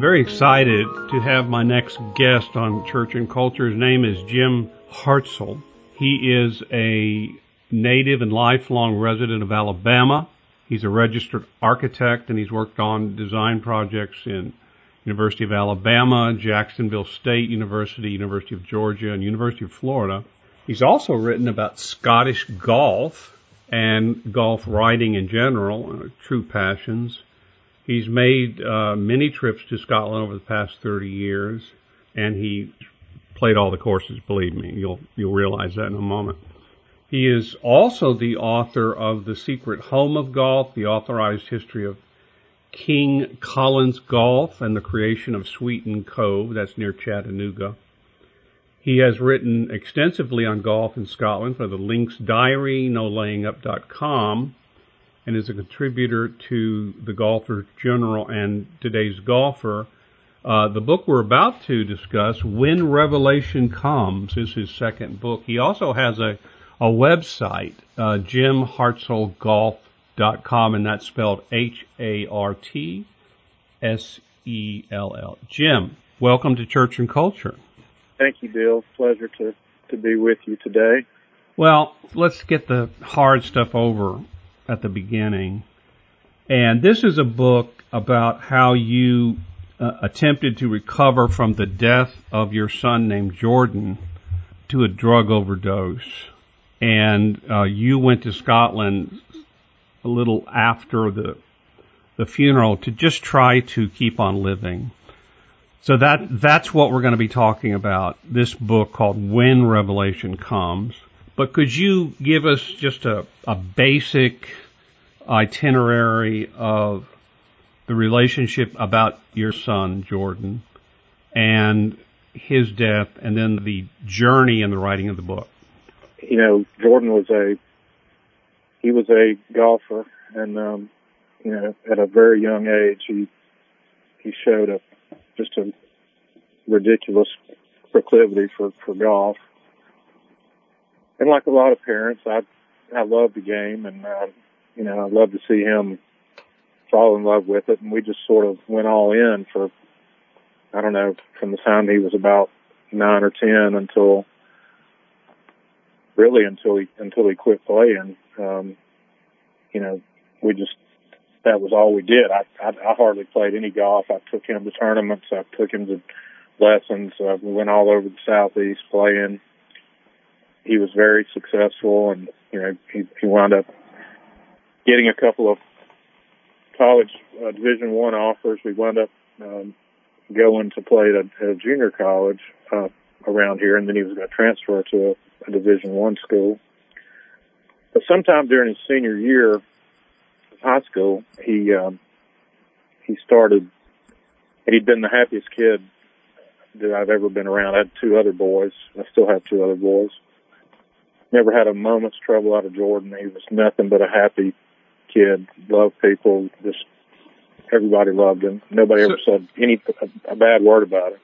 I'm very excited to have my next guest on Church and Culture. His name is Jim Hartsell. He is a native and lifelong resident of Alabama. He's a registered architect and he's worked on design projects in University of Alabama, Jacksonville State University, University of Georgia, and University of Florida. He's also written about Scottish golf and golf riding in general, uh, true passions. He's made uh, many trips to Scotland over the past 30 years, and he played all the courses. Believe me, you'll you'll realize that in a moment. He is also the author of The Secret Home of Golf, the authorized history of King Collins Golf, and the creation of Sweetens Cove. That's near Chattanooga. He has written extensively on golf in Scotland for the Links Diary, NoLayingUp.com, and is a contributor to the Golfer Journal and Today's Golfer. Uh, the book we're about to discuss, When Revelation Comes, is his second book. He also has a, a website, uh, jimhartsellgolf.com, and that's spelled H-A-R-T-S-E-L-L. Jim, welcome to Church and Culture. Thank you, Bill. Pleasure to, to be with you today. Well, let's get the hard stuff over at the beginning. And this is a book about how you uh, attempted to recover from the death of your son named Jordan to a drug overdose. And uh, you went to Scotland a little after the the funeral to just try to keep on living. So that that's what we're going to be talking about. This book called When Revelation Comes. But could you give us just a, a basic itinerary of the relationship about your son Jordan and his death, and then the journey in the writing of the book? You know, Jordan was a he was a golfer, and um, you know, at a very young age, he he showed a just a ridiculous proclivity for for golf. And like a lot of parents, I I love the game, and uh, you know I love to see him fall in love with it. And we just sort of went all in for I don't know from the time he was about nine or ten until really until he until he quit playing. Um, you know, we just that was all we did. I, I I hardly played any golf. I took him to tournaments. I took him to lessons. Uh, we went all over the southeast playing. He was very successful, and you know he he wound up getting a couple of college uh, Division One offers. We wound up um, going to play at a, at a junior college uh, around here, and then he was going to transfer to a, a Division One school. But sometime during his senior year, high school, he um, he started, and he'd been the happiest kid that I've ever been around. I had two other boys. I still have two other boys. Never had a moment's trouble out of Jordan. He was nothing but a happy kid. Loved people. Just everybody loved him. Nobody so, ever said any a, a bad word about him.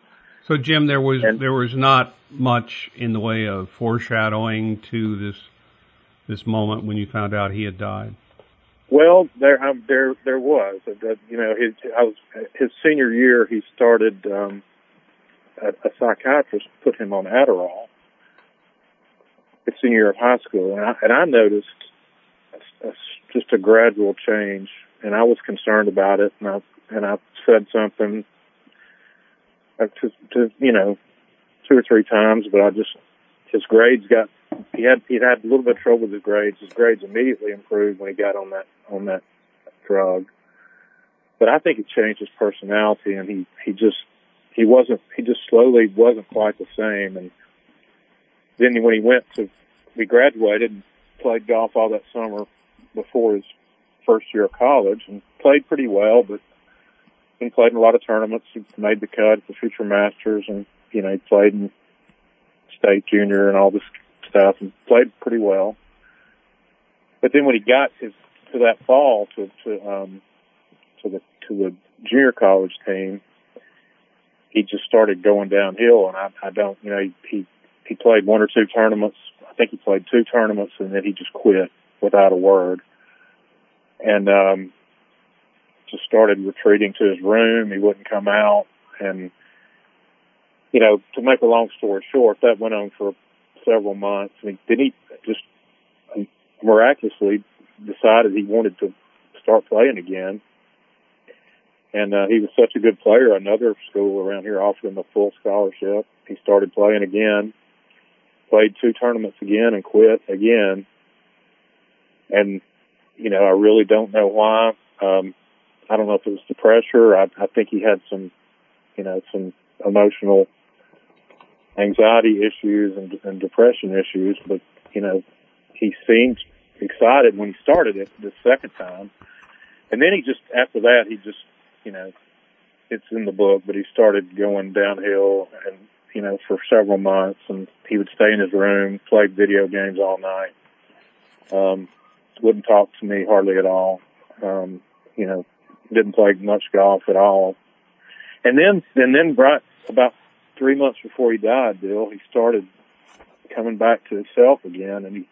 So Jim, there was and, there was not much in the way of foreshadowing to this this moment when you found out he had died. Well, there, um, there, there was. You know, his, I was his senior year. He started. Um, a, a psychiatrist put him on Adderall. His senior year of high school, and I, and I noticed a, a, just a gradual change, and I was concerned about it, and I and I said something uh, to, to you know two or three times, but I just his grades got he had he had a little bit of trouble with his grades. His grades immediately improved when he got on that on that drug. But I think it changed his personality, and he he just he wasn't he just slowly wasn't quite the same. And then when he went to we graduated and played golf all that summer before his first year of college and played pretty well, but he played in a lot of tournaments. He made the cut at the Future Masters, and you know he played in state junior and all this stuff and played pretty well. But then when he got to, to that fall to, to, um, to the, to the junior college team, he just started going downhill and I, I don't, you know, he, he, he played one or two tournaments. I think he played two tournaments and then he just quit without a word. And, um, just started retreating to his room. He wouldn't come out, and you know, to make a long story short, that went on for several months. And then he just miraculously decided he wanted to start playing again. And uh, he was such a good player. Another school around here offered him a full scholarship. He started playing again, played two tournaments again, and quit again. And you know, I really don't know why. Um, I don't know if it was the pressure. I, I think he had some, you know, some emotional anxiety issues and, and depression issues, but you know, he seemed excited when he started it the second time. And then he just, after that, he just, you know, it's in the book, but he started going downhill and, you know, for several months and he would stay in his room, play video games all night. Um, wouldn't talk to me hardly at all. Um, you know, didn't play much golf at all. And then, and then right about three months before he died, Bill, he started coming back to himself again, and he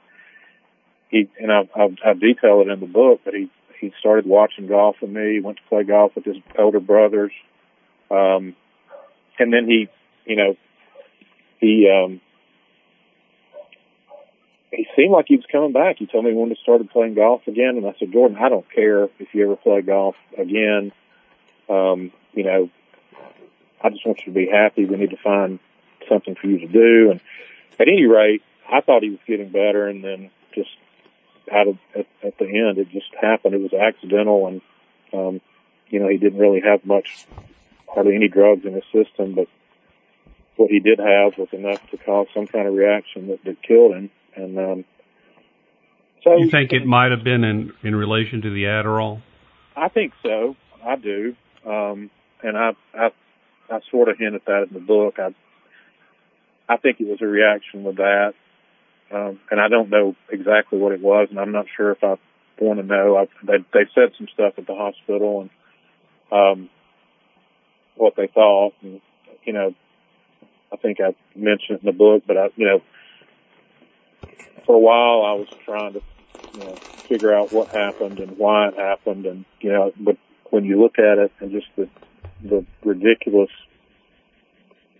he and I, I, I detail it in the book, but he he started watching golf with me. Went to play golf with his older brothers, um, and then he, you know, he um, he seemed like he was coming back. He told me when he started playing golf again, and I said, Jordan, I don't care if you ever play golf again. Um, you know, I just want you to be happy. We need to find something for you to do. And at any rate, I thought he was getting better, and then just out of at, at the end, it just happened. It was accidental, and um, you know he didn't really have much, hardly any drugs in his system, but what he did have was enough to cause some kind of reaction that, that killed him. And um, so, you think it might have been in in relation to the Adderall? I think so. I do, um, and I I I sort of hint at that in the book. I I think it was a reaction with that, um, and I don't know exactly what it was, and I'm not sure if I want to know. I, they they said some stuff at the hospital and um, what they thought, and you know, I think I mentioned it in the book, but I you know, for a while I was trying to you know figure out what happened and why it happened, and you know, but when you look at it and just the the ridiculous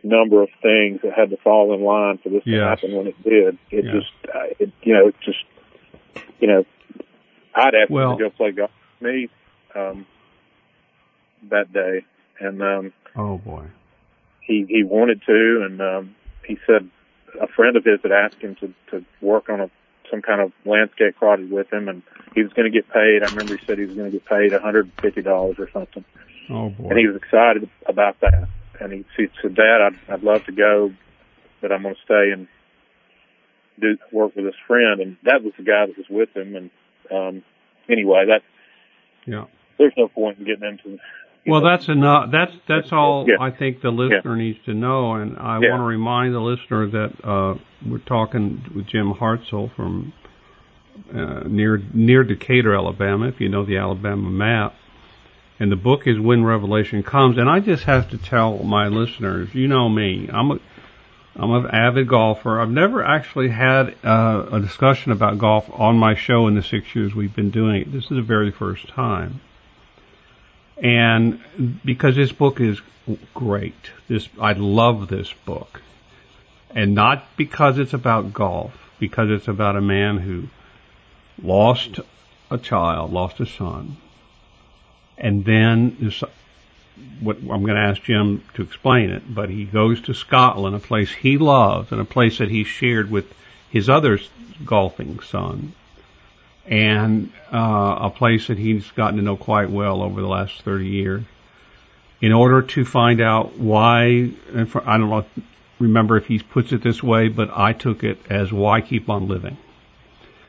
number of things that had to fall in line for this yes. to happen when it did. It yes. just, it, you know, it just, you know, I'd asked well, to go play golf with me um, that day, and um, oh boy, he he wanted to, and um, he said a friend of his had asked him to to work on a some kind of landscape project with him, and he was going to get paid. I remember he said he was going to get paid $150 or something. Oh boy! And he was excited about that and he, he said, "Dad, I'd, I'd love to go, but I'm going to stay and do work with his friend." And that was the guy that was with him. And um, anyway, that yeah, there's no point in getting into. Well, know, that's enough. That's that's all yeah. I think the listener yeah. needs to know, and I yeah. want to remind the listener that uh, we're talking with Jim Hartsell from uh, near near Decatur, Alabama. If you know the Alabama map, and the book is When Revelation Comes. And I just have to tell my listeners, you know me, I'm a I'm an avid golfer. I've never actually had uh, a discussion about golf on my show in the six years we've been doing it. This is the very first time. And because this book is great, this I love this book, and not because it's about golf, because it's about a man who lost a child, lost a son, and then this, what I'm going to ask Jim to explain it, but he goes to Scotland, a place he loves and a place that he shared with his other golfing son, and uh, a place that he's gotten to know quite well over the last 30 years, in order to find out why. For, I don't know, remember if he puts it this way, but I took it as why keep on living.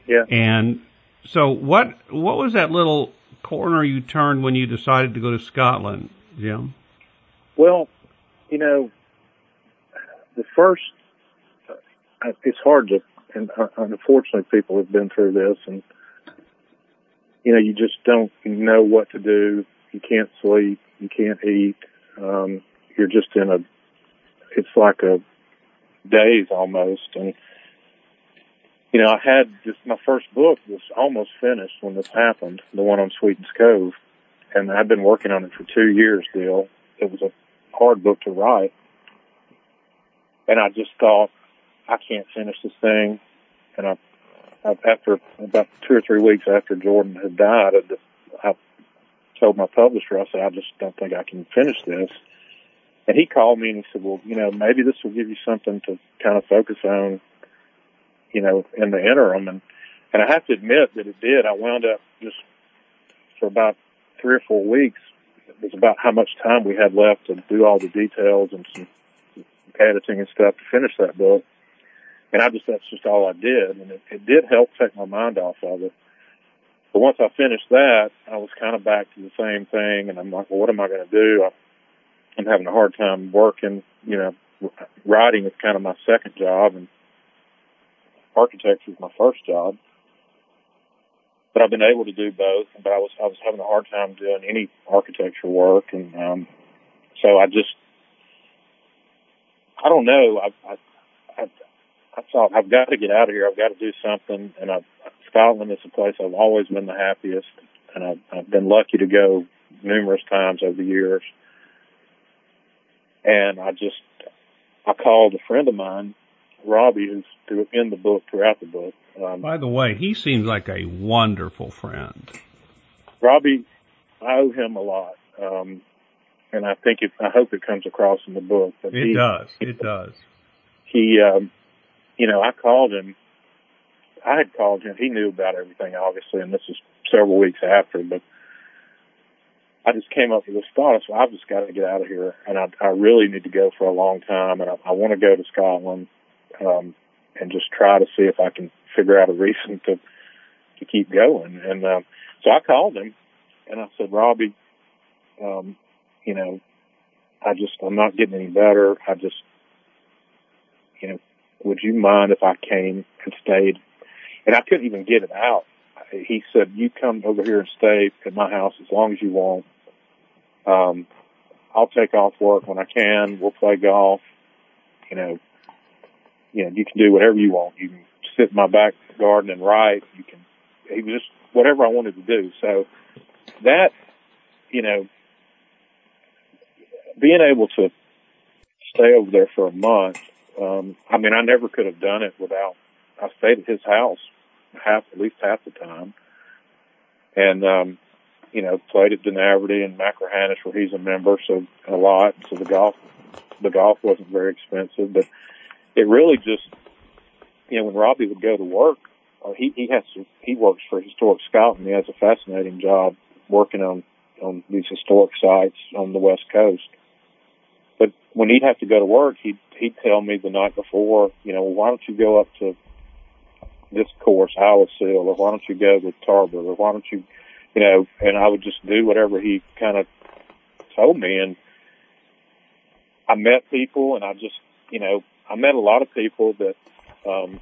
Yeah. And so what what was that little corner you turned when you decided to go to Scotland, Jim? Well, you know, the first, uh, it's hard to, and uh, unfortunately people have been through this and, you know, you just don't know what to do. You can't sleep. You can't eat. Um, you're just in a, it's like a daze almost. And, you know, I had just my first book was almost finished when this happened, the one on Sweetens Cove, and I've been working on it for two years still. It was a hard book to write. And I just thought, I can't finish this thing. And I after about two or three weeks after Jordan had died, I, just, I told my publisher, I said, I just don't think I can finish this. And he called me and he said, well, you know, maybe this will give you something to kind of focus on, you know, in the interim. And, and I have to admit that it did. I wound up just for about three or four weeks. It was about how much time we had left to do all the details and some editing and stuff to finish that book. And I just, that's just all I did. And it, it did help take my mind off of it. But once I finished that, I was kind of back to the same thing. And I'm like, well, what am I going to do? I'm having a hard time working, you know, writing is kind of my second job and architecture is my first job. But I've been able to do both, but I was, I was having a hard time doing any architecture work. And, um, so I just, I don't know. I, I, I, thought I've got to get out of here. I've got to do something. And I, Scotland is a place I've always been the happiest and I've, I've been lucky to go numerous times over the years. And I just, I called a friend of mine, Robbie, who's in the book, throughout the book. Um, By the way, he seems like a wonderful friend. Robbie, I owe him a lot. Um, and I think it, I hope it comes across in the book. But it he, does. It does. He, um, you know, I called him. I had called him. He knew about everything, obviously, and this is several weeks after, but I just came up with this thought. So I've just got to get out of here, and I, I really need to go for a long time, and I, I want to go to Scotland um, and just try to see if I can figure out a reason to to keep going. And um, so I called him, and I said, Robbie, um, you know, I just I'm not getting any better. I just, you know, would you mind if I came and stayed? And I couldn't even get it out. He said, you come over here and stay at my house as long as you want. Um, I'll take off work when I can. We'll play golf. You know, you know, you can do whatever you want. You can sit in my back garden and write. You can, he was just whatever I wanted to do. So that, you know, being able to stay over there for a month, um, I mean, I never could have done it without, I stayed at his house half, at least half the time. And, um, you know, played at Dunaverty and Machrihanish where he's a member, so a lot. So the golf, the golf wasn't very expensive, but it really just, you know, when Robbie would go to work, uh, he, he has to, he works for Historic Scotland. He has a fascinating job working on, on these historic sites on the West Coast. But when he'd have to go to work, he'd, he'd tell me the night before, you know, well, why don't you go up to this course, Iowa Seal, or why don't you go to Tarbert, or why don't you, you know, and I would just do whatever he kind of told me. And I met people and I just, you know, I met a lot of people that, um,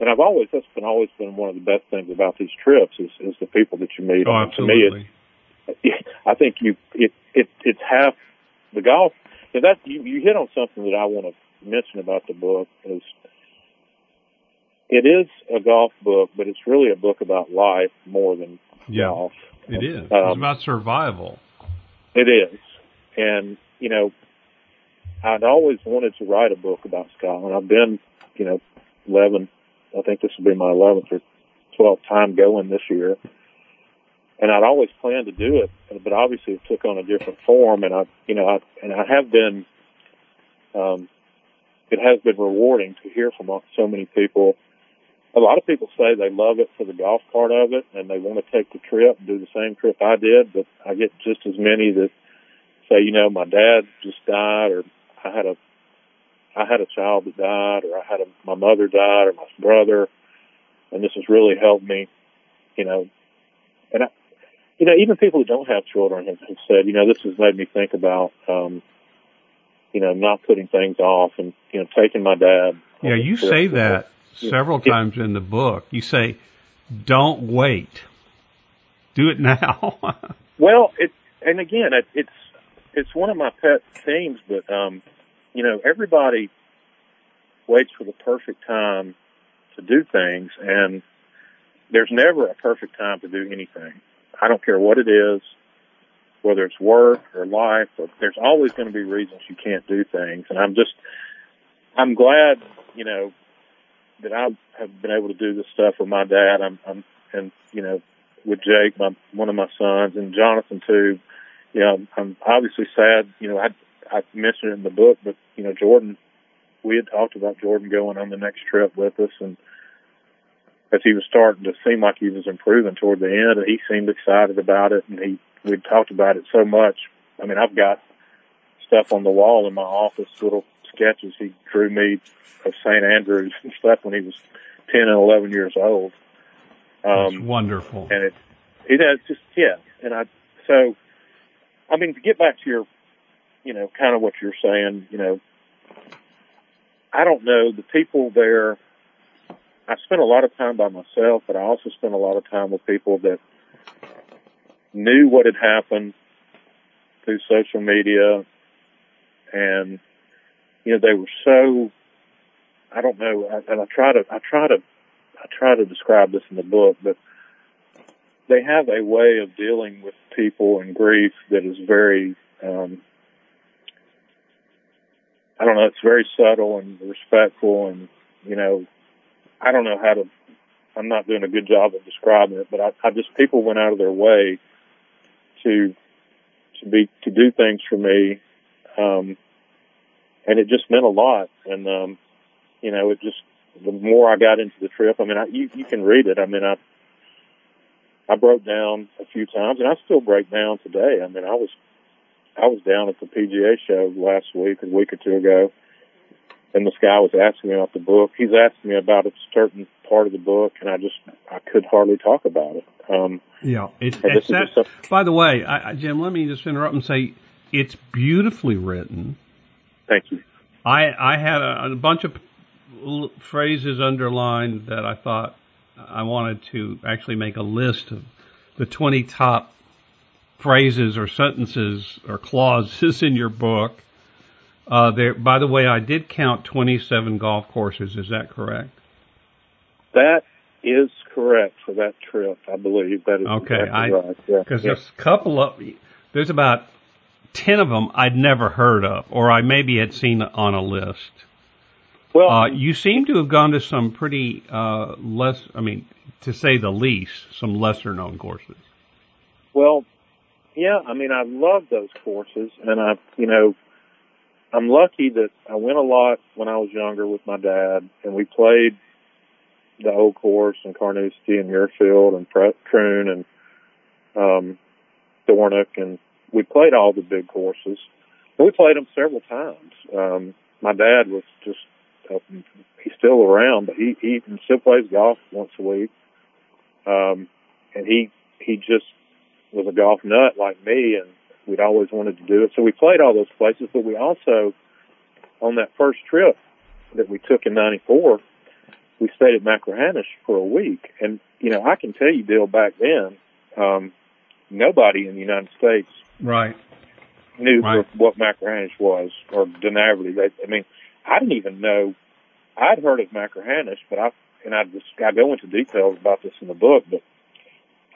and I've always, that's been always been one of the best things about these trips is, is the people that you meet. Oh, absolutely. To me, it's, I think you, it, it, it's half the golf. And that, you, you hit on something that I want to mention about the book is it is a golf book, but it's really a book about life more than yeah, golf. It is. Um, it's about survival. It is. And, you know, I'd always wanted to write a book about Scotland. I've been, you know, 11, I think this will be my 11th or 12th time going this year. And I'd always planned to do it, but obviously it took on a different form. And I, you know, I, and I have been, um, it has been rewarding to hear from so many people a lot of people say they love it for the golf part of it and they want to take the trip and do the same trip I did, but I get just as many that say, you know, my dad just died or I had a I had a child that died or I had a my mother died or my brother and this has really helped me, you know. And I you know, even people who don't have children have, have said, you know, this has made me think about um you know, not putting things off and, you know, taking my dad. Yeah, you say that several times in the book. You say, "Don't wait, do it now." well, it and again, it, it's it's one of my pet themes, but um, you know, everybody waits for the perfect time to do things, and there's never a perfect time to do anything. I don't care what it is. whether it's work or life, or there's always going to be reasons you can't do things. And I'm just, I'm glad, you know, that I have been able to do this stuff with my dad. I'm, I'm, and you know, with Jake, my one of my sons, and Jonathan too. You know, I'm obviously sad. You know, I I mentioned it in the book, but you know, Jordan, we had talked about Jordan going on the next trip with us, and as he was starting to seem like he was improving toward the end, and he seemed excited about it, and he we'd talked about it so much. I mean, I've got stuff on the wall in my office, little sketches he drew me of St. Andrews and stuff when he was 10 and 11 years old. Um, That's wonderful. And it, it has just, yeah. And I, so, I mean, to get back to your, you know, kind of what you're saying, you know, I don't know, the people there, I spent a lot of time by myself, but I also spent a lot of time with people that knew what had happened through social media. And you know they were so I don't know and I try to I try to I try to describe this in the book but they have a way of dealing with people and grief that is very um I don't know it's very subtle and respectful and you know I don't know how to I'm not doing a good job of describing it but I, I just people went out of their way to to be to do things for me, um, and it just meant a lot. And um, you know, it just the more I got into the trip, I mean, I, you you can read it. I mean, I I broke down a few times, and I still break down today. I mean, I was I was down at the PGA show last week, a week or two ago, and this guy was asking me about the book. He's asking me about a certain part of the book, and I just I could hardly talk about it. Um, yeah, it's, it's that, by the way, I, Jim, let me just interrupt and say it's beautifully written. Thank you. I I had a, a bunch of phrases underlined that I thought I wanted to actually make a list of the 20 top phrases or sentences or clauses in your book. Uh, there, by the way, I did count 27 golf courses. Is that correct? That is correct for that trip. I believe that is okay. Exactly I because yeah. yeah. there's a couple of there's about ten of them I'd never heard of, or I maybe had seen on a list. Well, uh, you seem to have gone to some pretty uh, less, I mean, to say the least, some lesser known courses. Well, yeah, I mean, I love those courses, and I, you know, I'm lucky that I went a lot when I was younger with my dad, and we played the Old Course and Carnoustie and Muirfield and Troon and um, Dornoch, and we played all the big courses. We played them several times. Um, my dad was just uh, he's still around, but he he still plays golf once a week. Um, and he he just was a golf nut like me, and we'd always wanted to do it. So we played all those places, but we also on that first trip that we took in '94 we stayed at Machrihanish for a week. And, you know, I can tell you, Bill, back then, um, nobody in the United States right knew right. what Machrihanish was or Dunaverty. I mean, I didn't even know. I'd heard of Machrihanish, but I and I just I go into details about this in the book, but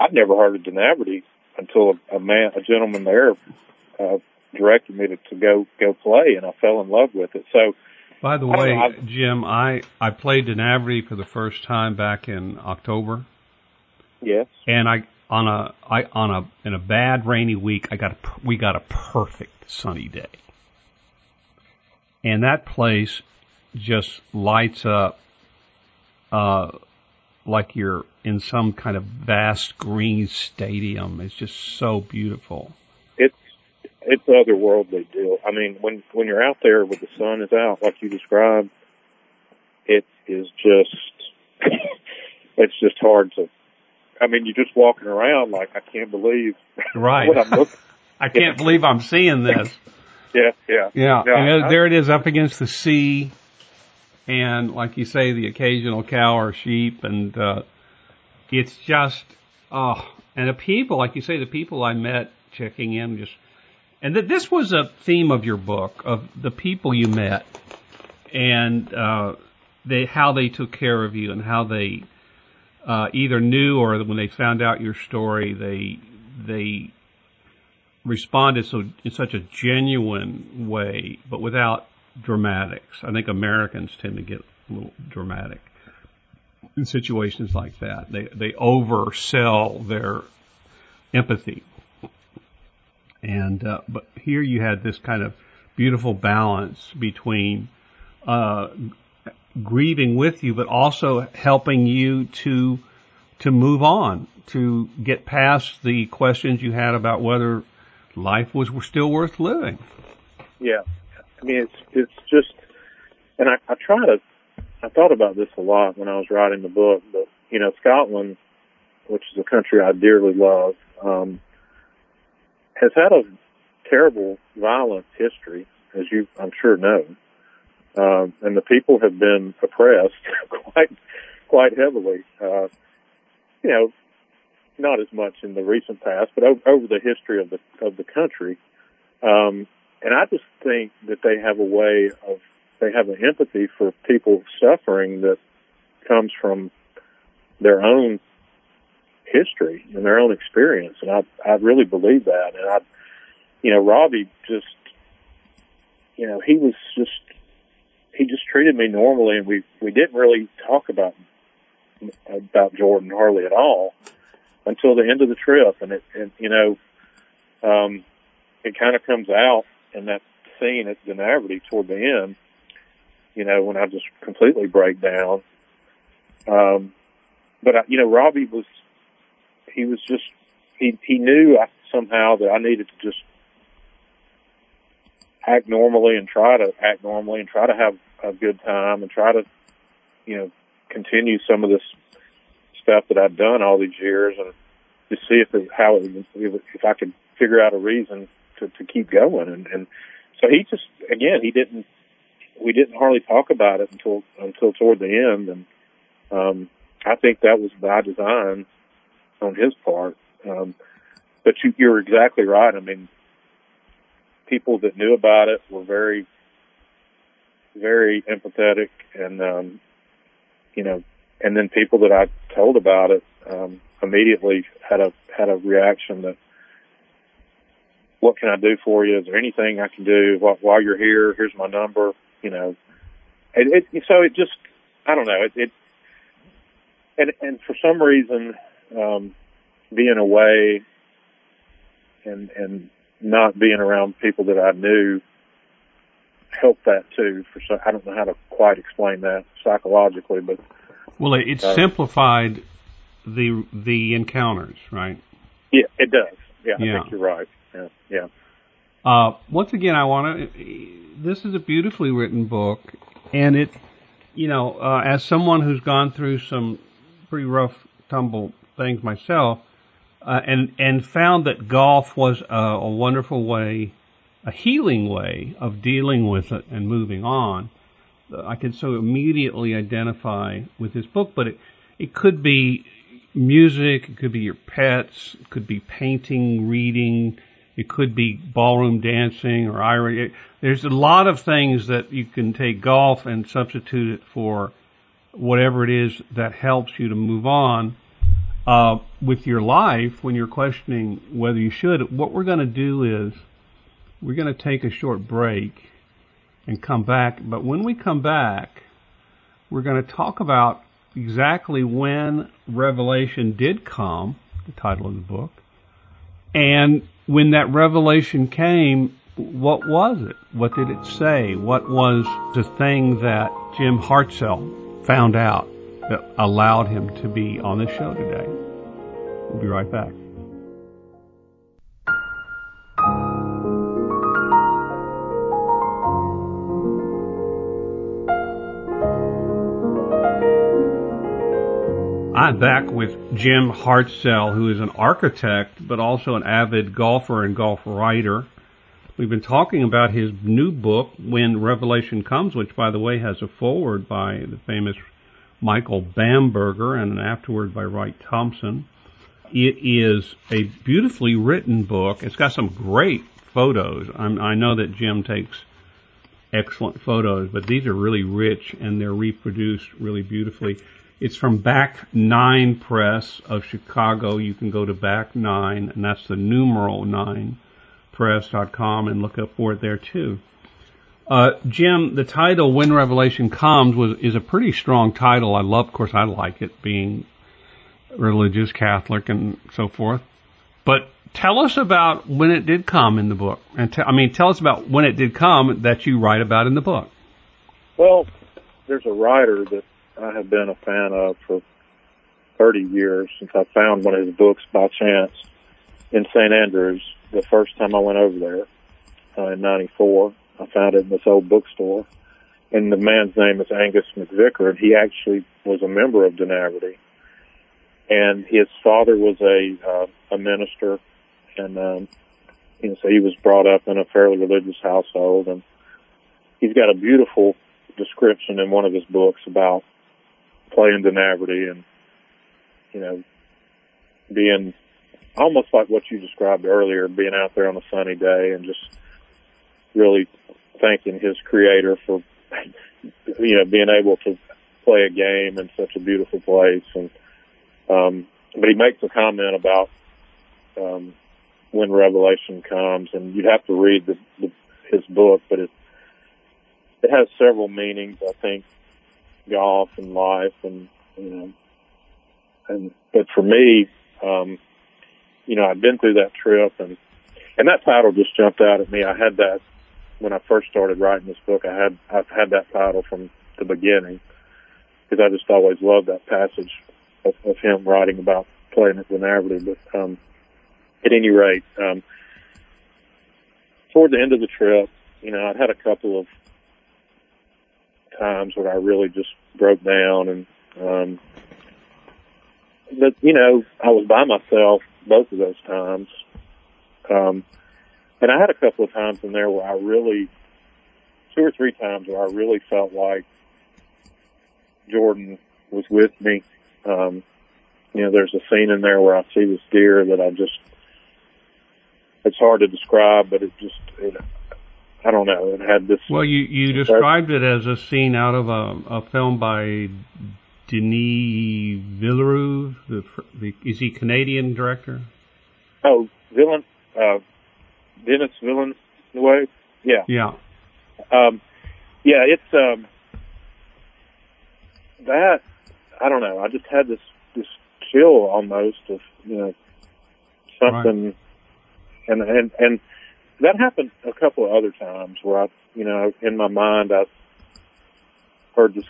I'd never heard of Dunaverty until a, a man, a gentleman there, uh, directed me to, to go go play, and I fell in love with it. So by the way, know, Jim, I I played Dunaverty for the first time back in October. Yes. And I on a I on a in a bad rainy week, I got a we got a perfect sunny day. And that place just lights up uh like you're in some kind of vast green stadium. It's just so beautiful it's it's otherworldly deal. I mean, when when you're out there with the sun is out, like you described, it is just it's just hard to. I mean, you're just walking around like I can't believe right. what I'm looking. I can't believe I'm seeing this. yeah, yeah, yeah. yeah and I, there it is, up against the sea, and like you say, the occasional cow or sheep, and uh, it's just oh, and the people, like you say, the people I met checking in just and that this was a theme of your book of the people you met and uh, they how they took care of you and how they uh, either knew or when they found out your story they they responded so in such a genuine way, but without dramatics. I think Americans tend to get a little dramatic in situations like that. They they oversell their empathy, and uh, but here you had this kind of beautiful balance between uh, grieving with you, but also helping you to to move on, to get past the questions you had about whether life was still worth living. Yeah, I mean it's it's just, and I, I try to, I thought about this a lot when I was writing the book, but you know Scotland, which is a country I dearly love, um, has had a terrible, violent history, as you I'm sure know, um, and the people have been oppressed quite quite heavily. Uh, you know, not as much in the recent past, but over, over the history of the of the country. Um, and I just think that they have a way of they have an empathy for people suffering that comes from their own history and their own experience, and I I really believe that. And I, you know, Robbie just, you know, he was just he just treated me normally, and we we didn't really talk about about Jordan hardly at all until the end of the trip. And it, and, you know, um, it kind of comes out in that scene at Dunaverty toward the end, you know, when I just completely break down. Um, but I, you know, Robbie was, he was just, he, he knew I, somehow that I needed to just act normally and try to act normally and try to have a good time and try to, you know, continue some of this stuff that I've done all these years and to see if it, how it, if, if I could figure out a reason to, to keep going. And, and so he just, again, he didn't, we didn't hardly talk about it until, until toward the end. And, um, I think that was by design on his part. Um, but you, you're exactly right. I mean, people that knew about it were very, very empathetic and, um, you know, and then people that I told about it um, immediately had a had a reaction that, "What can I do for you? Is there anything I can do while, while you're here? Here's my number." You know, and it, so it just I don't know it, it and and for some reason um, being away and and not being around people that I knew helped that too. For some, I don't know how to quite explain that psychologically, but well, it uh, simplified the the encounters, right? Yeah, it does. Yeah, yeah. I think you're right. Yeah, yeah. Uh, once again, I want to. This is a beautifully written book, and it, you know, uh, as someone who's gone through some pretty rough tumble things myself, uh, and and found that golf was a, a wonderful way, a healing way of dealing with it and moving on. I can so immediately identify with this book, but it it could be music, it could be your pets, it could be painting, reading, it could be ballroom dancing or Irish. There's a lot of things that you can take golf and substitute it for whatever it is that helps you to move on uh, with your life when you're questioning whether you should. What we're going to do is we're going to take a short break and come back. But when we come back, we're going to talk about exactly when Revelation did come, the title of the book, and when that revelation came, what was it? What did it say? What was the thing that Jim Hartsell found out that allowed him to be on the show today? We'll be right back. I'm back with Jim Hartsell, who is an architect, but also an avid golfer and golf writer. We've been talking about his new book, When Revelation Comes, which, by the way, has a foreword by the famous Michael Bamberger and an afterword by Wright Thompson. It is a beautifully written book. It's got some great photos. I'm, i know that Jim takes excellent photos, but these are really rich and they're reproduced really beautifully. It's from Back Nine Press of Chicago. You can go to Back Nine, and that's the numeral nine press.com and look up for it there too. Uh, Jim, the title "When Revelation Comes" was is a pretty strong title. I love, of course, I like it being religious, Catholic, and so forth. But tell us about when it did come in the book, and t- I mean, tell us about when it did come that you write about in the book. Well, there's a writer that I have been a fan of for 30 years since I found one of his books by chance in St. Andrews the first time I went over there uh, in '94. I found it in this old bookstore, and the man's name is Angus MacVicar, and he actually was a member of Dunaverty, and his father was a uh, a minister, and um, you know, so he was brought up in a fairly religious household, and he's got a beautiful description in one of his books about playing Dunaverty and you know being almost like what you described earlier, being out there on a sunny day and just really thanking his creator for, you know, being able to play a game in such a beautiful place. And, um, but he makes a comment about, um, when Revelation comes and you'd have to read the, the his book, but it, it has several meanings, I think, golf and life and, you know, and, but for me, um, you know, I'd been through that trip and, and that title just jumped out at me. I had that when I first started writing this book. I had, I've had that title from the beginning because I just always loved that passage of, of him writing about playing at Dunaverty. But, um, at any rate, um, toward the end of the trip, you know, I'd had a couple of times when I really just broke down and, um, but you know, I was by myself both of those times. Um, and I had a couple of times in there where I really, two or three times where I really felt like Jordan was with me. Um, you know, there's a scene in there where I see this deer that I just, it's hard to describe, but it just, it, I don't know, it had this. Well, you, you described it as a scene out of a, a film by Denis Villeneuve. The, the, is he Canadian director? Oh, Villain, uh, Denis Villeneuve. Yeah. Yeah. Um, yeah, it's um, that. I don't know. I just had this this chill almost of you know something, right. and and and that happened a couple of other times where I, you know, in my mind I heard this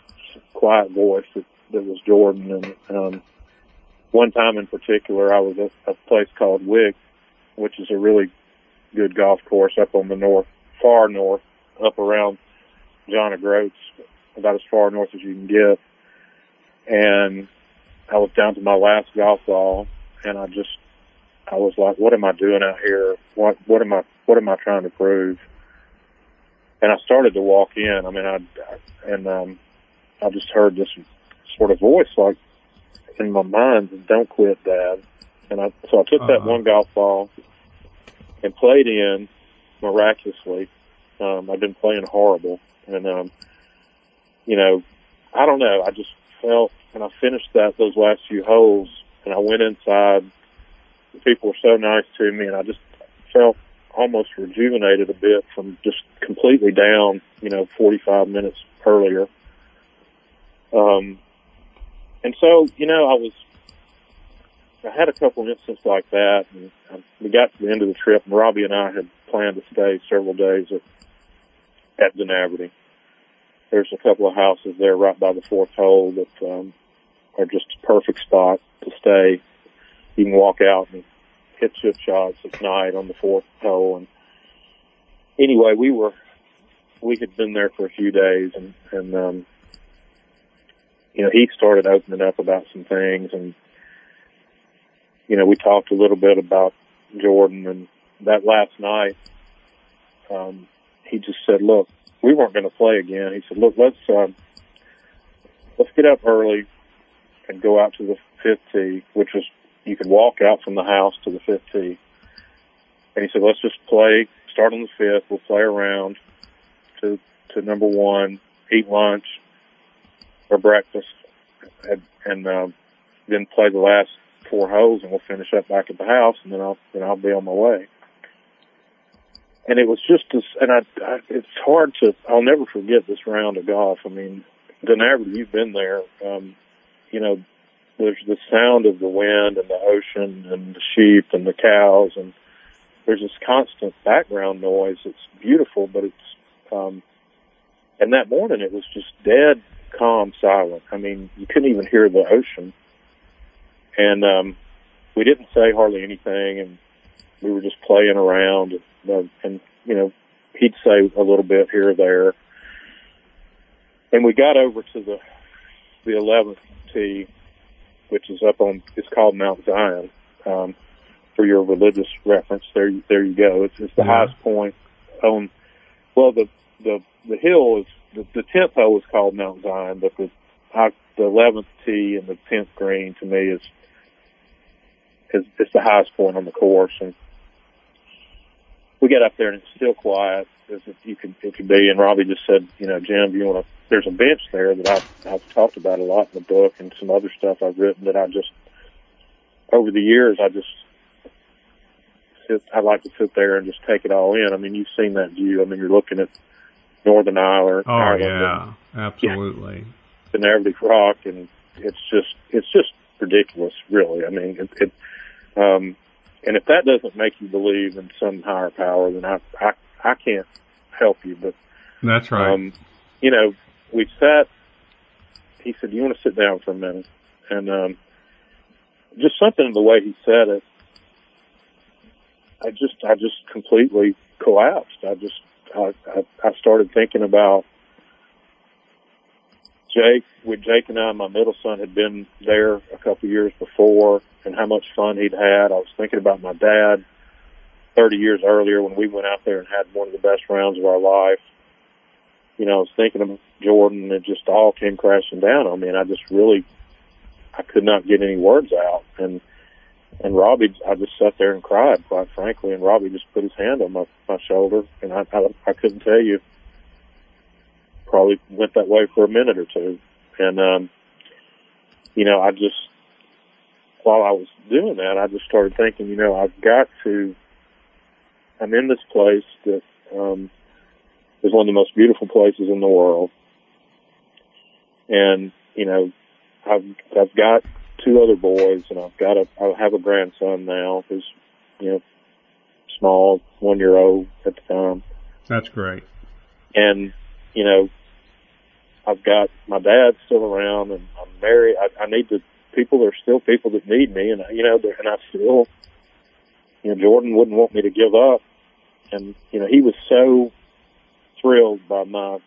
quiet voice that that was Jordan. And um, one time in particular, I was at a place called Wick, which is a really good golf course up on the north, far north, up around John O'Groats, about as far north as you can get. And I was down to my last golf ball, and I just, I was like, "What am I doing out here? What, what am I, what am I trying to prove?" And I started to walk in. I mean, I, and um, I just heard this sort of voice like in my mind, don't quit, Dad. And I, so I took uh-huh. that one golf ball and played in miraculously. Um, I've been playing horrible and, um, you know, I don't know. I just felt, and I finished that, those last few holes and I went inside. The people were so nice to me and I just felt almost rejuvenated a bit from just completely down, you know, 45 minutes earlier. Um, and so, you know, I was, I had a couple of instances like that, and we got to the end of the trip, and Robbie and I had planned to stay several days at, at Dunaverty. There's a couple of houses there right by the fourth hole that um, are just a perfect spot to stay. You can walk out and hit chip shots at night on the fourth hole. And anyway, we were we had been there for a few days, and and um, you know, he started opening up about some things and, you know, we talked a little bit about Jordan and that last night, um, he just said, look, we weren't going to play again. He said, look, let's, um, let's get up early and go out to the fifth tee, which was, you could walk out from the house to the fifth tee. And he said, let's just play, start on the fifth. We'll play around to, to number one, eat lunch, or breakfast, and, and uh, then play the last four holes, and we'll finish up back at the house, and then I'll then I'll be on my way. and it was just as, and I, I, it's hard to, I'll never forget this round of golf. I mean, Denver, you've been there. Um, you know, there's the sound of the wind and the ocean and the sheep and the cows and there's this constant background noise. It's beautiful, but it's, um, and that morning it was just dead, calm, silent. I mean, you couldn't even hear the ocean. And, um, we didn't say hardly anything and we were just playing around and, uh, and you know, he'd say a little bit here or there. And we got over to the, the 11th tee, which is up on, it's called Mount Zion. Um, for your religious reference, there, there you go. It's, it's the yeah. highest point on, well, the, the, the hill is, the, the 10th hole is called Mount Zion, but the, the 11th tee and the 10th green to me is, is, is the highest point on the course. And, we got up there and it's still quiet as if you could it could be. And Robbie just said, you know, Jim, do you want to? There's a bench there that I've I've talked about a lot in the book and some other stuff I've written that I just over the years I just sit. I like to sit there and just take it all in. I mean, you've seen that view. I mean, you're looking at Northern Ireland. Oh Ireland yeah, and, absolutely. Yeah, the Rock, and it's just it's just ridiculous, really. I mean, it, it um, and if that doesn't make you believe in some higher power, then I I, I can't help you. But that's right. Um, you know, we sat. He said, you want to sit down for a minute?" And um, just something in the way he said it, I just I just completely collapsed. I just I I, I started thinking about Jake, with Jake and I, my middle son had been there a couple years before and how much fun he'd had. I was thinking about my dad 30 years earlier when we went out there and had one of the best rounds of our life. You know, I was thinking of Jordan and it just all came crashing down on me and I just really, I could not get any words out. And, and Robbie, I just sat there and cried, quite frankly, and Robbie just put his hand on my, my shoulder and I, I, I couldn't tell you probably went that way for a minute or two. And, um, you know, I just, while I was doing that, I just started thinking, you know, I've got to, I'm in this place that, um, is one of the most beautiful places in the world. And, you know, I've, I've got two other boys and I've got a, I have a grandson now who's, you know, small, one year old at the time. That's great. And, you know, I've got my dad still around, and I'm married. I, I need to. People are still people that need me, and you know, and I still, you know, Jordan wouldn't want me to give up, and you know, he was so thrilled by my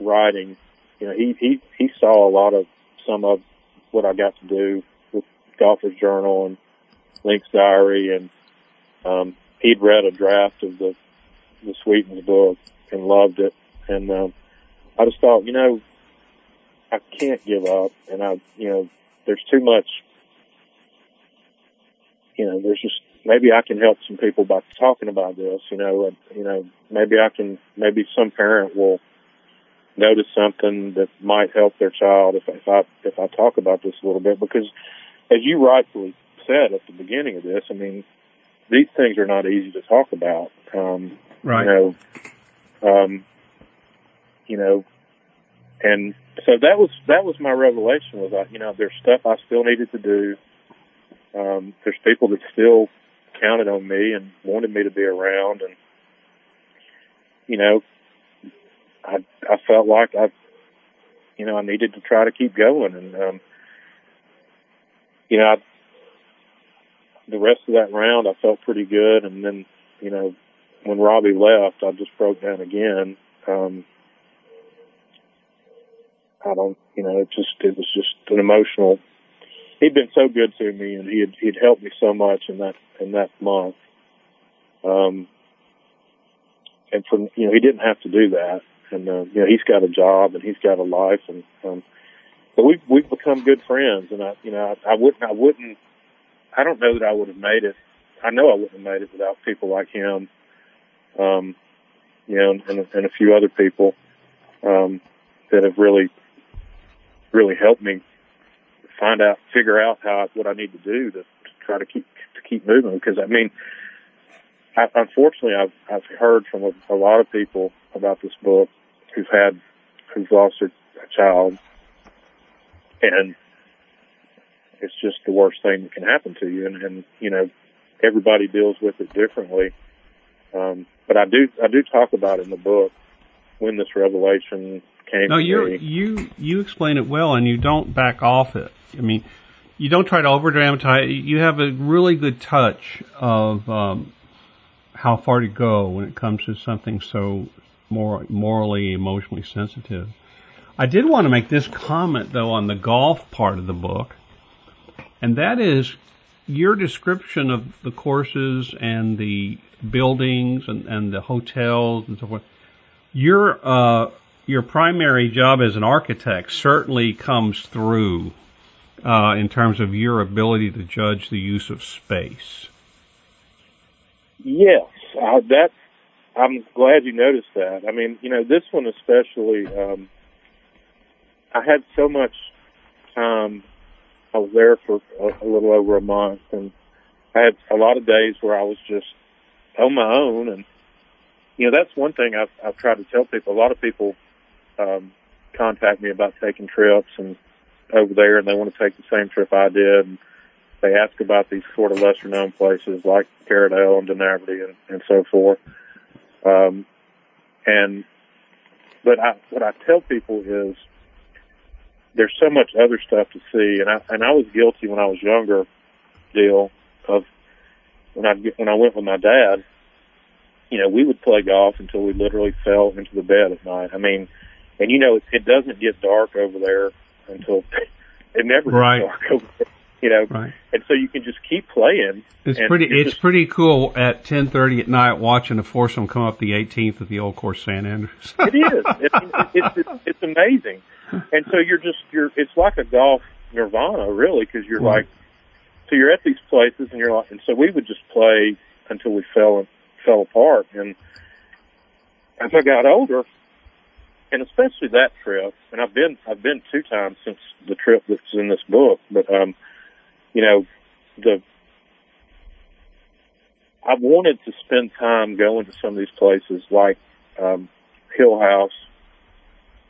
writing. You know, he he he saw a lot of some of what I got to do with Golfer's Journal and Links Diary, and um, he'd read a draft of the the Sweetens book and loved it, and um, I just thought, you know, I can't give up, and I, you know, there's too much. You know, there's just maybe I can help some people by talking about this. You know, and, you know, maybe I can. Maybe some parent will notice something that might help their child if, if I if I talk about this a little bit because, as you rightfully said at the beginning of this, I mean, these things are not easy to talk about. Um, right. You know, um, you know, and so that was that was my revelation was that you know there's stuff I still needed to do. Um, there's people that still counted on me and wanted me to be around, and you know, I I felt like I, you know, I needed to try to keep going, and um, you know, I, the rest of that round I felt pretty good, and then you know, when Robbie left, I just broke down again. Um, I don't, you know, it just, it was just an emotional, he'd been so good to me and he had, he'd helped me so much in that, in that month. Um, and from, you know, he didn't have to do that. And, uh, you know, he's got a job and he's got a life and, um, but we've, we've become good friends and I, you know, I, I wouldn't, I wouldn't, I don't know that I would have made it. I know I wouldn't have made it without people like him. Um, you know, and, and a few other people, um, that have really really helped me find out, figure out how what I need to do to, to try to keep to keep moving. Because I mean, I, unfortunately, I've I've heard from a, a lot of people about this book who've had who've lost a, a child, and it's just the worst thing that can happen to you. And, and you know, everybody deals with it differently. Um, but I do I do talk about in the book when this revelation came. No, you you you explain it well, and you don't back off it. I mean, you don't try to over dramatize. You have a really good touch of um, how far to go when it comes to something so more morally, emotionally sensitive. I did want to make this comment though on the golf part of the book, and that is your description of the courses and the buildings and, and the hotels and so forth. Your uh, your primary job as an architect certainly comes through uh, in terms of your ability to judge the use of space. Yes, uh, that I'm glad you noticed that. I mean, you know, this one especially. Um, I had so much time. I was there for a, a little over a month, and I had a lot of days where I was just on my own. And you know, that's one thing I've, I've tried to tell people. A lot of people um, contact me about taking trips and over there, and they want to take the same trip I did. And they ask about these sort of lesser known places like Carradale and Dunaverty and, and so forth. Um, and but I, what I tell people is there's so much other stuff to see, and I and I was guilty when I was younger, deal of when I when I went with my dad. You know, we would play golf until we literally fell into the bed at night. I mean, and you know, it, it doesn't get dark over there until it never gets right. dark over there. You know, right. and so you can just keep playing. It's pretty. It's just, pretty cool at ten thirty at night watching a foursome come up the 18th at the old course St Andrews. it is. It, it, it's, it's it's amazing, and so you're just you're. It's like a golf nirvana, really, because you're Right. like, so you're at these places, and you're like, and so we would just play until we fell fell apart, and as I got older, and especially that trip, and I've been I've been two times since the trip that's in this book, but um, you know, the I wanted to spend time going to some of these places like um, Hill House,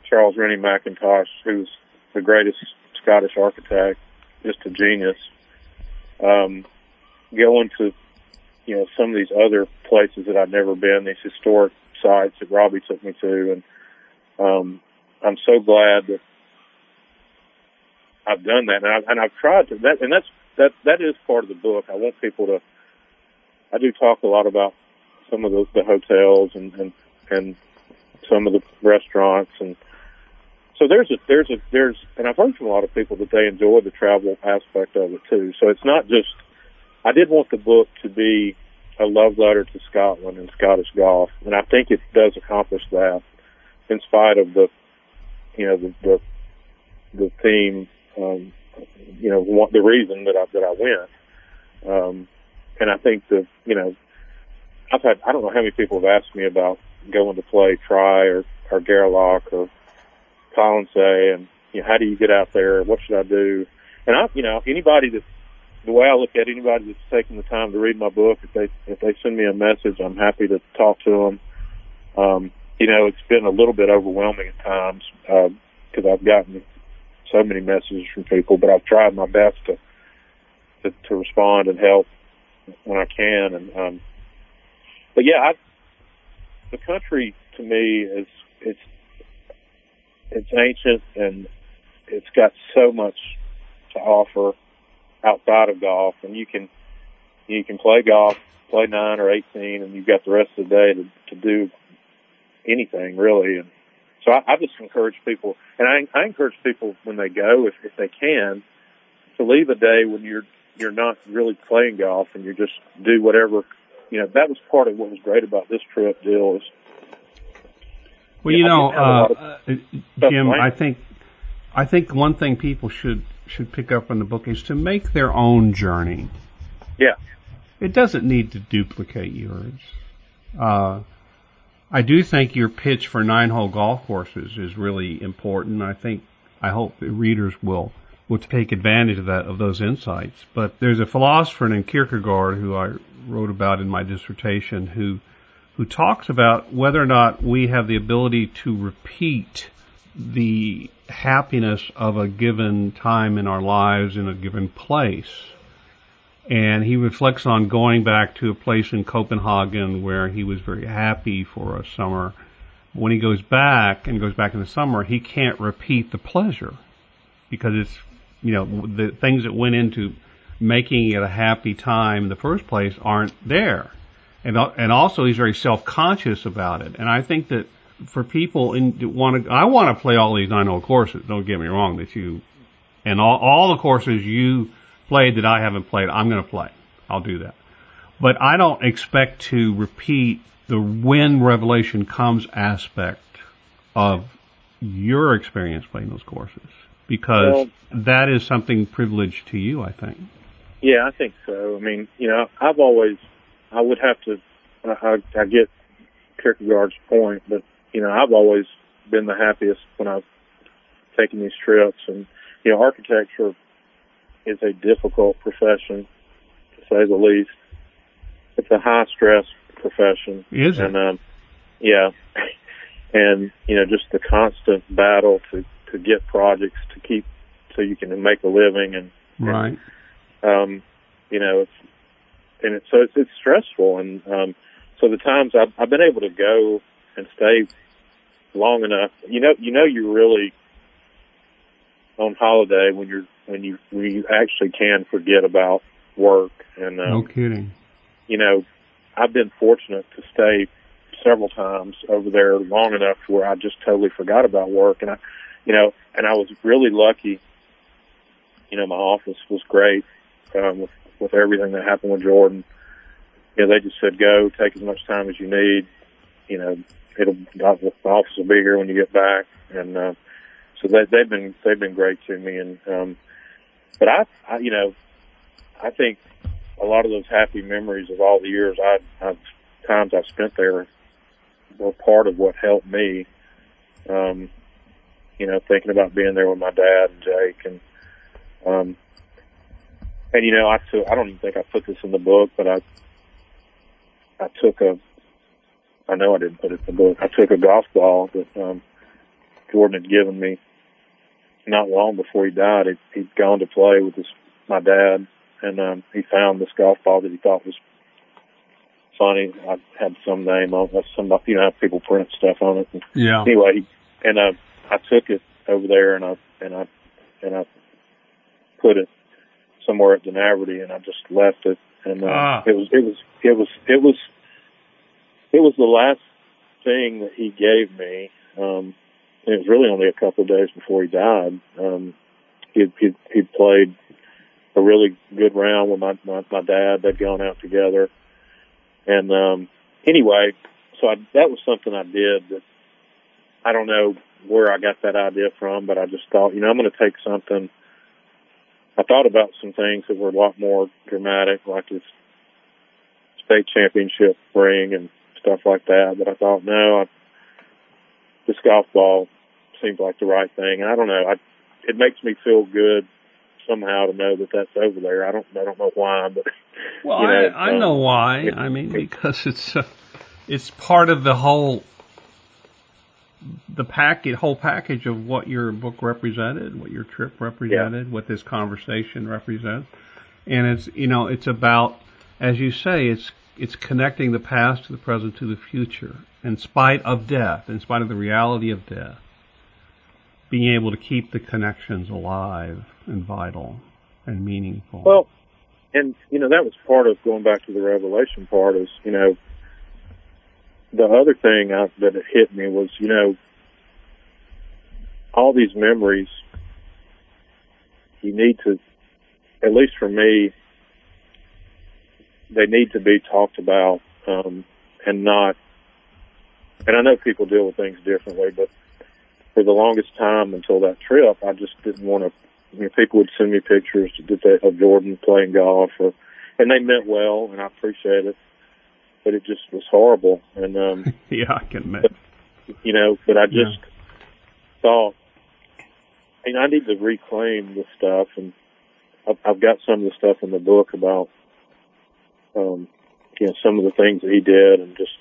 Charles Rennie Mackintosh, who's the greatest Scottish architect, just a genius. Um, going to, you know, some of these other places that I've never been, these historic sites that Robbie took me to, and um, I'm so glad that I've done that, and, I, and I've tried to. That, and that's that. That is part of the book. I want people to. I do talk a lot about some of the, the hotels and, and and some of the restaurants, and so there's a there's a there's, and I've heard from a lot of people that they enjoy the travel aspect of it too. So it's not just. I did want the book to be a love letter to Scotland and Scottish golf, and I think it does accomplish that, in spite of the, you know, the the, the theme um, you know, one, the reason that I that I went. Um, and I think that you know, I've had I don't know how many people have asked me about going to play Traigh or or Gairloch or Colonsay, and you know, how do you get out there? What should I do? And I, you know, anybody that the way I look at anybody that's taking the time to read my book, if they if they send me a message, I'm happy to talk to them. Um, you know, it's been a little bit overwhelming at times because uh, I've gotten so many messages from people, but I've tried my best to to, to respond and help when I can. And um, but yeah, I, the country to me is it's it's ancient and it's got so much to offer outside of golf, and you can you can play golf, play nine or eighteen, and you've got the rest of the day to, to do anything really. And so I, I just encourage people, and I, I encourage people when they go, if, if they can, to leave a day when you're you're not really playing golf and you just do whatever. You know, that was part of what was great about this trip. Deal is. Well, you know, didn't have a lot of uh, Jim. I think I think one thing people should should pick up from the book is to make their own journey. Yeah. It doesn't need to duplicate yours. Uh, I do think your pitch for nine hole golf courses is really important. I think I hope the readers will will take advantage of that of those insights. But there's a philosopher named Kierkegaard who I wrote about in my dissertation, who who talks about whether or not we have the ability to repeat the happiness of a given time in our lives in a given place. And he reflects on going back to a place in Copenhagen where he was very happy for a summer. When he goes back and goes back in the summer, he can't repeat the pleasure because it's, you know, the things that went into making it a happy time in the first place aren't there. And, and also he's very self-conscious about it. And I think that for people in want to, I want to play all these nine hole courses. Don't get me wrong that you, and all, all the courses you played that I haven't played, I'm going to play. I'll do that. But I don't expect to repeat the when revelation comes aspect of your experience playing those courses because well, that is something privileged to you, I think. Yeah, I think so. I mean, you know, I've always, I would have to, I, I get Kierkegaard's point, but you know, I've always been the happiest when I've taken these trips. And, you know, architecture is a difficult profession, to say the least. It's a high stress profession. Is it? And, um, yeah. and, you know, just the constant battle to, to get projects to keep so you can make a living and, right. And, um, you know, it's, and it's, so it's, it's stressful. And, um, so the times I've, I've been able to go and stay long enough, you know, you know, you're really on holiday when you're when you when you actually can forget about work. And um, no kidding. You know, I've been fortunate to stay several times over there long enough where I just totally forgot about work, and I, you know, and I was really lucky. You know, my office was great um, with with everything that happened with Jordan. You know, they just said go, take as much time as you need. You know, it'll the office will be here when you get back, and uh, so they, they've been they've been great to me. And um, but I, I, you know, I think a lot of those happy memories of all the years I, I've times I've spent there were part of what helped me. Um, you know, thinking about being there with my dad and Jake and um and you know, I took I don't even think I put this in the book, but I I took a I know I didn't put it in the book. I took a golf ball that um, Jordan had given me not long before he died. He'd, he'd gone to play with his my dad, and um, he found this golf ball that he thought was funny. I had some name on it. Some you know people print stuff on it. And yeah. Anyway, and uh, I took it over there and I and I and I put it somewhere at Dunaverty and I just left it and uh, ah. it was it was it was it was it was the last thing that he gave me. Um, it was really only a couple of days before he died. Um, he he he played a really good round with my my, my dad. They'd gone out together, and um, anyway, so I, that was something I did that I don't know where I got that idea from, but I just thought, you know, I'm going to take something. I thought about some things that were a lot more dramatic, like this state championship ring and stuff like that. But I thought, no, I, this golf ball seems like the right thing. I don't know. I, it makes me feel good somehow to know that that's over there. I don't, I don't know why, but well, you know, I, I um, know why. It, I mean, because it's, uh, it's part of the whole, the package, whole package of what your book represented, what your trip represented, yeah. what this conversation represents. And it's, you know, it's about, as you say, it's it's connecting the past to the present to the future, in spite of death, in spite of the reality of death. Being able to keep the connections alive and vital and meaningful. Well, and you know that was part of going back to the revelation part. Is you know the other thing I, that hit me was you know all these memories. You need to, at least for me, they need to be talked about um, and not. And I know people deal with things differently, but for the longest time until that trip, I just didn't want to. You know, people would send me pictures of Jordan playing golf, or, and they meant well, and I appreciate it. But it just was horrible, and um, yeah, I can imagine. You know, but I just yeah. thought, I mean, I need to reclaim this stuff, and I've, I've got some of the stuff in the book about um, you know some of the things that he did, and just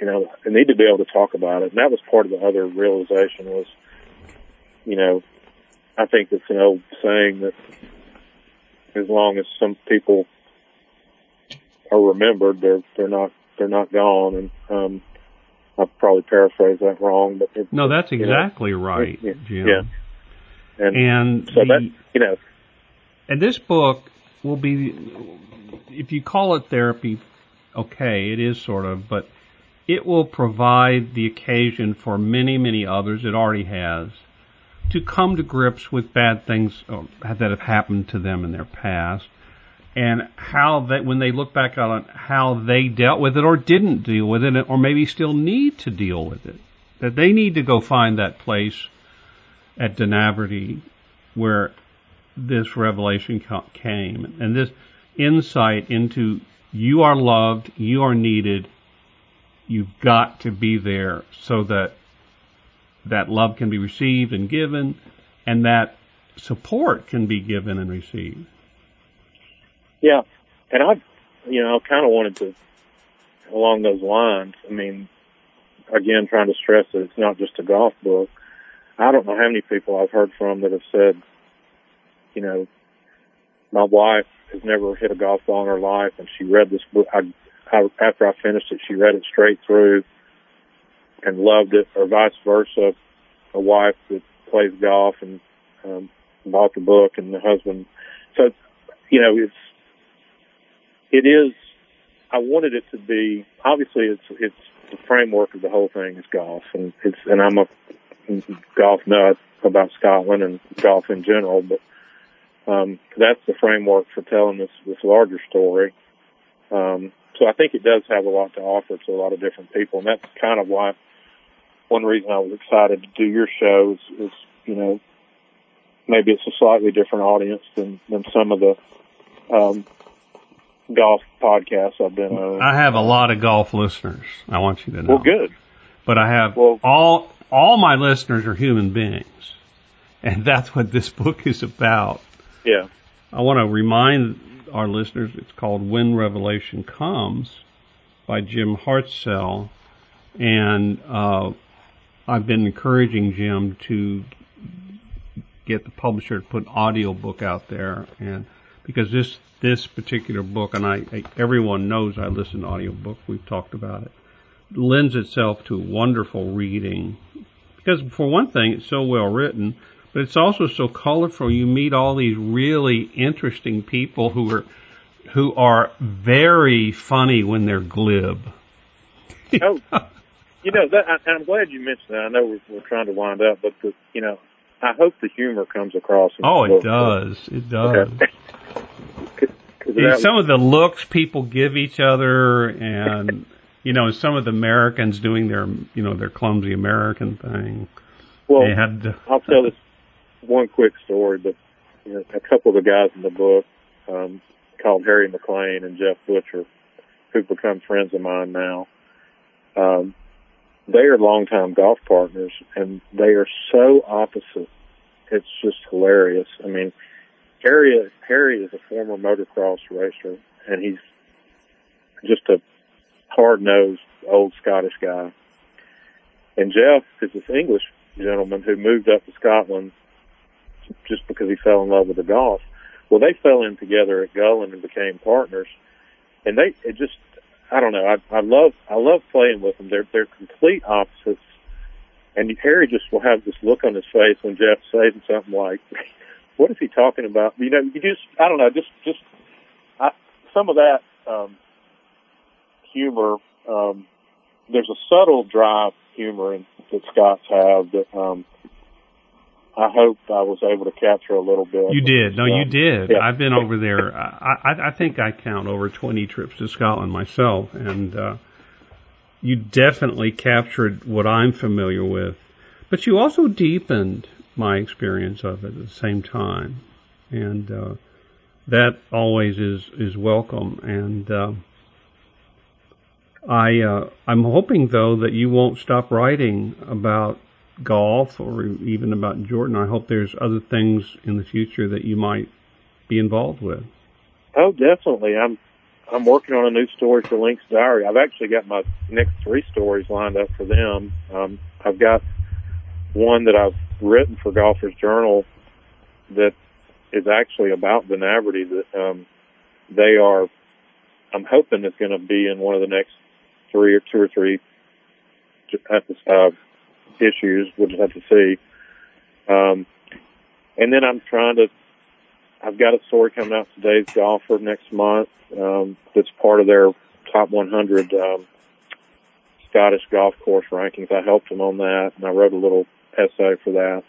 you know I need to be able to talk about it. And that was part of the other realization was, you know, I think it's an old saying that as long as some people are remembered, they're they're not they're not gone. And um, I probably paraphrase that wrong, but it, no, that's exactly you know, right, yeah, Jim. Yeah, and, and so the, that you know, and this book will be, if you call it therapy, okay, it is sort of, but it will provide the occasion for many, many others. It already has to come to grips with bad things uh, that have happened to them in their past and how that when they look back on how they dealt with it or didn't deal with it, or maybe still need to deal with it. That they need to go find that place at Dunaverty where this revelation came and this insight into you are loved, you are needed, you've got to be there so that that love can be received and given and that support can be given and received. Yeah, and I, you know, kind of wanted to, along those lines. I mean, again, trying to stress that it's not just a golf book. I don't know how many people I've heard from that have said, you know, my wife has never hit a golf ball in her life, and she read this book. I, I after I finished it, she read it straight through and loved it, or vice versa. A wife that plays golf and um, bought the book, and the husband. So, you know, it's it is. I wanted it to be. Obviously, it's it's the framework of the whole thing is golf, and it's and I'm a golf nut about Scotland and golf in general, but um, that's the framework for telling this this larger story. Um, so I think it does have a lot to offer to a lot of different people, and that's kind of why one reason I was excited to do your show is, is you know maybe it's a slightly different audience than than some of the um, golf podcasts I've been on. I have a lot of golf listeners. I want you to know. Well, good. But I have well, all all my listeners are human beings, and that's what this book is about. Yeah. I want to remind our listeners it's called When Revelation Comes by Jim Hartsell, and uh, I've been encouraging Jim to get the publisher to put an audio book out there, and because this this particular book, and I, I everyone knows I listen to audiobook. We've talked about it. Lends itself to wonderful reading because, for one thing, it's so well written, but it's also so colorful. You meet all these really interesting people who are who are very funny when they're glib. oh, you know that, and I'm glad you mentioned that. I know we're, we're trying to wind up, but the, you know, I hope the humor comes across. oh, it does. It does. Okay. some of the looks people give each other, and you know, some of the Americans doing their, you know, their clumsy American thing. Well, to, I'll tell this one quick story, but you know, a couple of the guys in the book, um, called Harry McLean and Jeff Butcher, who've become friends of mine now. Um, they are longtime golf partners, and they are so opposite. It's just hilarious. I mean, Harry, Harry is a former motocross racer, and he's just a hard-nosed old Scottish guy. And Jeff is this English gentleman who moved up to Scotland just because he fell in love with the golf. Well, they fell in together at Gullane and became partners. And they, it just, I don't know. I, I love, I love playing with them. They're, they're complete opposites. And Harry just will have this look on his face when Jeff's saying something like, what is he talking about? You know, you just, I don't know, just, just, I, some of that, um, humor, um, there's a subtle dry humor in, that Scots have that, um, I hope I was able to capture a little bit. You did. No, you did. Yeah. I've been over there. I, I, I think I count over 20 trips to Scotland myself, and uh, you definitely captured what I'm familiar with. But you also deepened my experience of it at the same time, and uh, that always is is welcome. And uh, I uh, I'm hoping though that you won't stop writing about golf or even about Jordan. I hope there's other things in the future that you might be involved with. Oh, definitely. I'm I'm working on a new story for Links Diary. I've actually got my next three stories lined up for them. Um, I've got one that I've written for Golfers Journal that is actually about Dunaverty that um, they are. I'm hoping it's going to be in one of the next three or two or three uh, issues. We'll just have to see. Um, and then I'm trying to. I've got a story coming out today's golfer next month. Um, that's part of their top 100 um, Scottish golf course rankings. I helped them on that, and I wrote a little essay for that,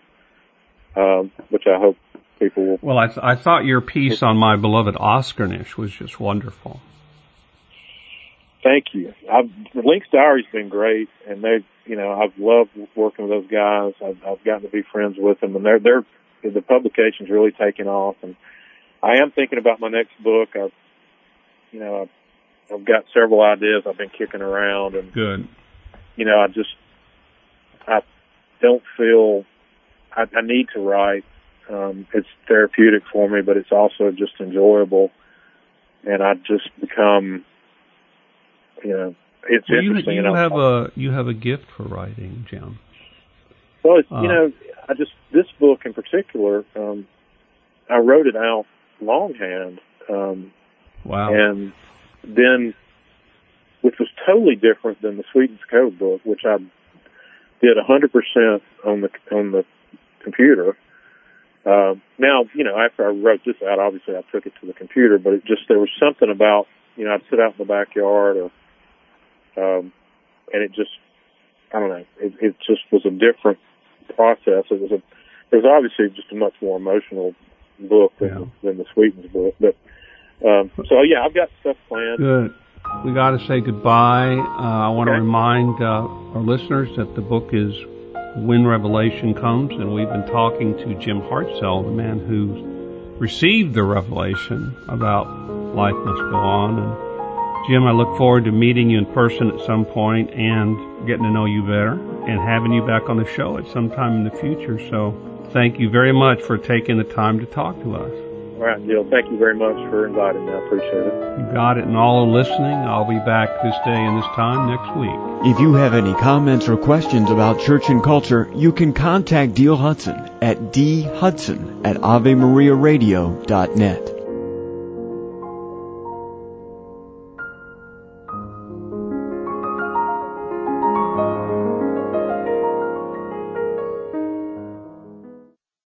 um, which I hope people will. Well, I, th- I thought your piece on my beloved Askernish was just wonderful. Thank you. I've, the Links Diary's been great, and they, you know, I've loved working with those guys. I've, I've gotten to be friends with them, and they're they're the publication's really taken off. And I am thinking about my next book. I've, you know, I've, I've got several ideas I've been kicking around, and good. You know, I just I don't feel I, I need to write. Um, it's therapeutic for me, but it's also just enjoyable, and I just become you know, it's well, interesting. You, you have a you have a gift for writing, Jim. Well, it's, uh, you know, I just this book in particular, um, I wrote it out longhand. Um, wow. And then, which was totally different than the Sweetens Cove book, which I did a hundred percent on the on the computer. Uh, now, you know, after I wrote this out, obviously I took it to the computer, but it just there was something about you know I'd sit out in the backyard or um, and it just, I don't know, it, it just was a different process. It was a, it was obviously just a much more emotional book than, yeah. than the Sweetens book. But, um, so yeah, I've got stuff planned. Good. We got to say goodbye. Uh, I want okay. to remind uh, our listeners that the book is When Revelation Comes, and we've been talking to Jim Hartsell, the man who received the revelation about life must go on. And Jim, I look forward to meeting you in person at some point and getting to know you better and having you back on the show at some time in the future. So thank you very much for taking the time to talk to us. All right, Neil. Thank you very much for inviting me. I appreciate it. You got it. And all listening, I'll be back this day and this time next week. If you have any comments or questions about church and culture, you can contact Deal Hudson at dhudson at avemariaradio.net.